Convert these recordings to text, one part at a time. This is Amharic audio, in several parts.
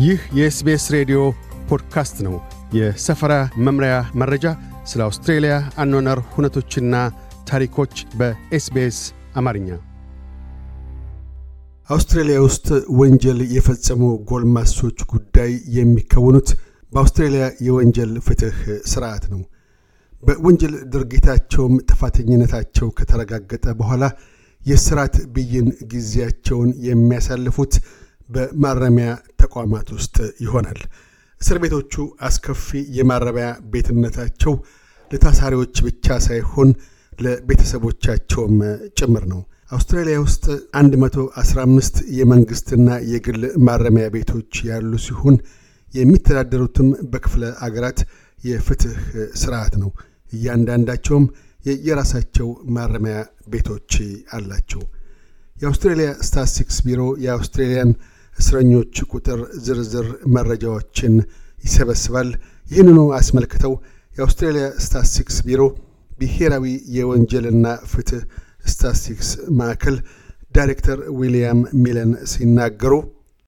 ይህ የ SBS ሬዲዮ ፖድካስት ነው። የሰፈራ መምሪያ መረጃ፣ ስለ አውስትሬልያ አኗኗር ሁነቶችና ታሪኮች በ SBS አማርኛ። አውስትሬልያ ውስጥ ወንጀል የፈጸሙ ጎልማሶች ጉዳይ የሚከውኑት በአውስትሬልያ የወንጀል ፍትሕ ሥርዓት ነው። በወንጀል ድርጊታቸውም ጥፋተኝነታቸው ከተረጋገጠ በኋላ የስራት ብይን ጊዜያቸውን የሚያሳልፉት በማረሚያ ተቋማት ውስጥ ይሆናል። እስር ቤቶቹ አስከፊ የማረሚያ ቤትነታቸው ለታሳሪዎች ብቻ ሳይሆን ለቤተሰቦቻቸውም ጭምር ነው። አውስትራሊያ ውስጥ 115 የመንግሥትና የግል ማረሚያ ቤቶች ያሉ ሲሆን የሚተዳደሩትም በክፍለ አገራት የፍትሕ ሥርዓት ነው። እያንዳንዳቸውም የየራሳቸው ማረሚያ ቤቶች አላቸው። የአውስትሬልያ ስታትስቲክስ ቢሮ የአውስትሬልያን እስረኞች ቁጥር ዝርዝር መረጃዎችን ይሰበስባል። ይህንኑ አስመልክተው የአውስትሬልያ ስታትስቲክስ ቢሮ ብሔራዊ የወንጀልና ፍትሕ ስታትስቲክስ ማዕከል ዳይሬክተር ዊልያም ሚለን ሲናገሩ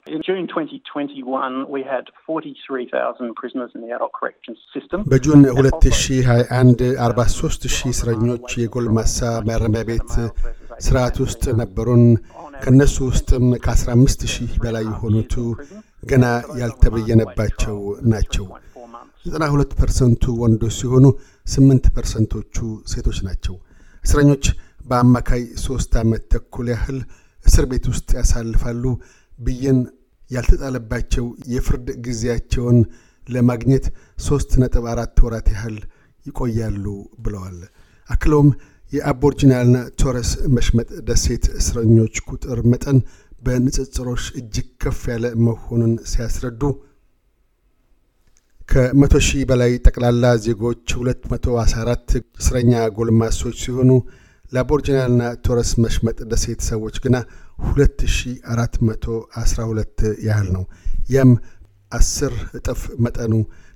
In June 2021, we had 43,000 prisoners in the adult corrections system. በ June 2021 43 ሺህ እስረኞች የጎልማሳ ማረሚያ ቤት ስርዓት ውስጥ ነበሩን። ከእነሱ ውስጥም ከ15 ሺህ በላይ የሆኑቱ ገና ያልተበየነባቸው ናቸው። 92 ፐርሰንቱ ወንዶች ሲሆኑ 8 ፐርሰንቶቹ ሴቶች ናቸው። እስረኞች በአማካይ ሦስት ዓመት ተኩል ያህል እስር ቤት ውስጥ ያሳልፋሉ። ብይን ያልተጣለባቸው የፍርድ ጊዜያቸውን ለማግኘት ሦስት ነጥብ አራት ወራት ያህል ይቆያሉ ብለዋል። አክለውም የአቦርጂናልና ቶረስ መሽመጥ ደሴት እስረኞች ቁጥር መጠን በንጽጽሮች እጅግ ከፍ ያለ መሆኑን ሲያስረዱ ከመቶ ሺህ በላይ ጠቅላላ ዜጎች 214 እስረኛ ጎልማሶች ሲሆኑ ለአቦርጂናልና ቶረስ መሽመጥ ደሴት ሰዎች ግና 2412 ያህል ነው። ያም አስር እጥፍ መጠኑ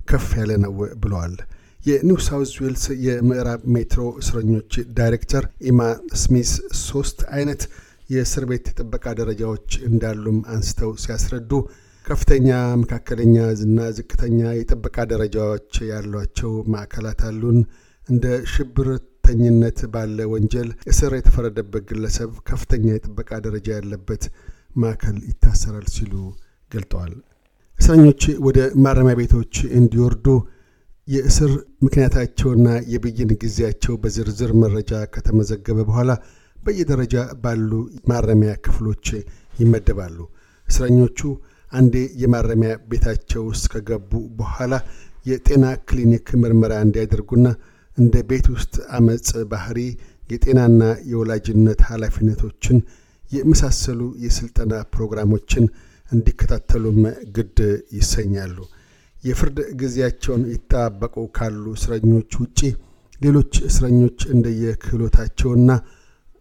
ከፍ ያለ ነው ብለዋል። የኒው ሳውዝ ዌልስ የምዕራብ ሜትሮ እስረኞች ዳይሬክተር ኢማ ስሚስ ሶስት አይነት የእስር ቤት ጥበቃ ደረጃዎች እንዳሉም አንስተው ሲያስረዱ ከፍተኛ፣ መካከለኛ እና ዝቅተኛ የጥበቃ ደረጃዎች ያሏቸው ማዕከላት አሉን። እንደ ሽብርተኝነት ባለ ወንጀል እስር የተፈረደበት ግለሰብ ከፍተኛ የጥበቃ ደረጃ ያለበት ማዕከል ይታሰራል ሲሉ ገልጠዋል። እስረኞች ወደ ማረሚያ ቤቶች እንዲወርዱ የእስር ምክንያታቸውና የብይን ጊዜያቸው በዝርዝር መረጃ ከተመዘገበ በኋላ በየደረጃ ባሉ ማረሚያ ክፍሎች ይመደባሉ። እስረኞቹ አንዴ የማረሚያ ቤታቸው ውስጥ ከገቡ በኋላ የጤና ክሊኒክ ምርመራ እንዲያደርጉና እንደ ቤት ውስጥ አመፅ ባህሪ፣ የጤናና የወላጅነት ኃላፊነቶችን የመሳሰሉ የሥልጠና ፕሮግራሞችን እንዲከታተሉም ግድ ይሰኛሉ። የፍርድ ጊዜያቸውን ይጠባበቁ ካሉ እስረኞች ውጪ ሌሎች እስረኞች እንደየክህሎታቸውና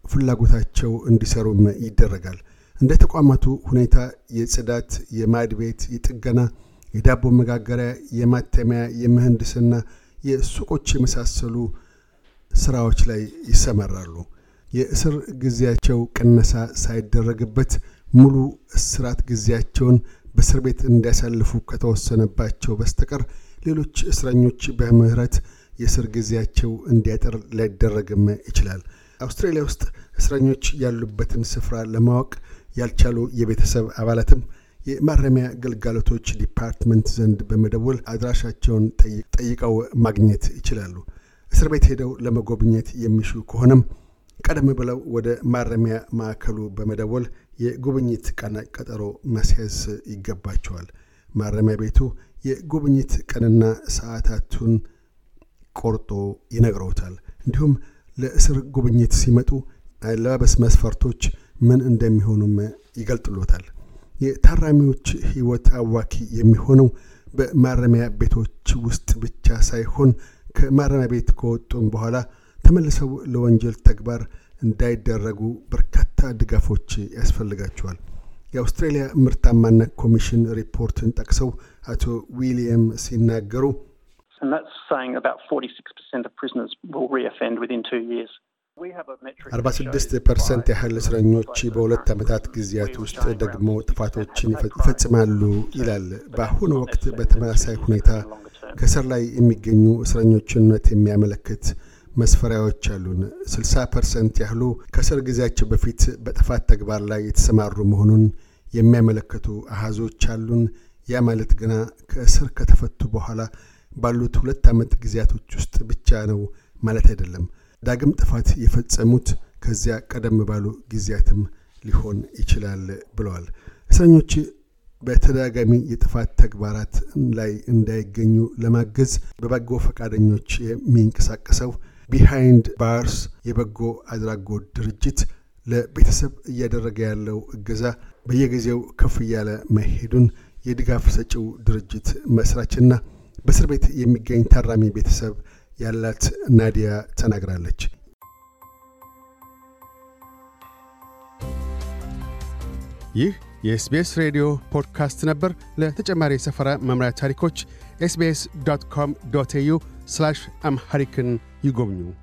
ፍላጎታቸው እንዲሰሩም ይደረጋል። እንደ ተቋማቱ ሁኔታ የጽዳት፣ የማድ ቤት፣ የጥገና፣ የዳቦ መጋገሪያ፣ የማተሚያ፣ የምህንድስና የሱቆች የመሳሰሉ ስራዎች ላይ ይሰማራሉ። የእስር ጊዜያቸው ቅነሳ ሳይደረግበት ሙሉ እስራት ጊዜያቸውን በእስር ቤት እንዲያሳልፉ ከተወሰነባቸው በስተቀር ሌሎች እስረኞች በምህረት የእስር ጊዜያቸው እንዲያጠር ሊያደረግም ይችላል። አውስትራሊያ ውስጥ እስረኞች ያሉበትን ስፍራ ለማወቅ ያልቻሉ የቤተሰብ አባላትም የማረሚያ ግልጋሎቶች ዲፓርትመንት ዘንድ በመደወል አድራሻቸውን ጠይቀው ማግኘት ይችላሉ። እስር ቤት ሄደው ለመጎብኘት የሚሹ ከሆነም ቀደም ብለው ወደ ማረሚያ ማዕከሉ በመደወል የጉብኝት ቀን ቀጠሮ ማስያዝ ይገባቸዋል። ማረሚያ ቤቱ የጉብኝት ቀንና ሰዓታቱን ቆርጦ ይነግረውታል። እንዲሁም ለእስር ጉብኝት ሲመጡ አለባበስ መስፈርቶች ምን እንደሚሆኑም ይገልጥሎታል። የታራሚዎች ሕይወት አዋኪ የሚሆነው በማረሚያ ቤቶች ውስጥ ብቻ ሳይሆን ከማረሚያ ቤት ከወጡም በኋላ ተመልሰው ለወንጀል ተግባር እንዳይዳረጉ በርካታ ድጋፎች ያስፈልጋቸዋል። የአውስትሬልያ ምርታማነት ኮሚሽን ሪፖርትን ጠቅሰው አቶ ዊሊያም ሲናገሩ And that's saying about 46% of prisoners will reoffend within two years. 46 ፐርሰንት ያህል እስረኞች በሁለት ዓመታት ጊዜያት ውስጥ ዳግም ጥፋቶችን ይፈጽማሉ ይላል። በአሁኑ ወቅት በተመሳሳይ ሁኔታ እስር ላይ የሚገኙ እስረኞችን እውነት የሚያመለክት መስፈሪያዎች አሉን። 60 ፐርሰንት ያህሉ ከእስር ጊዜያቸው በፊት በጥፋት ተግባር ላይ የተሰማሩ መሆኑን የሚያመለክቱ አሃዞች አሉን። ያ ማለት ግና ከእስር ከተፈቱ በኋላ ባሉት ሁለት ዓመት ጊዜያቶች ውስጥ ብቻ ነው ማለት አይደለም። ዳግም ጥፋት የፈጸሙት ከዚያ ቀደም ባሉ ጊዜያትም ሊሆን ይችላል ብለዋል። እስረኞች በተደጋጋሚ የጥፋት ተግባራት ላይ እንዳይገኙ ለማገዝ በበጎ ፈቃደኞች የሚንቀሳቀሰው Behind Bars የበጎ አድራጎት ድርጅት ለቤተሰብ እያደረገ ያለው እገዛ በየጊዜው ከፍ እያለ መሄዱን የድጋፍ ሰጪው ድርጅት መስራችና በእስር ቤት የሚገኝ ታራሚ ቤተሰብ ያላት ናዲያ ተናግራለች። ይህ የ SBS ሬዲዮ ፖድካስት ነበር። ለተጨማሪ የሰፈራ መምሪያ ታሪኮች SBS dot com dot au Amharic ን ይጎብኙ.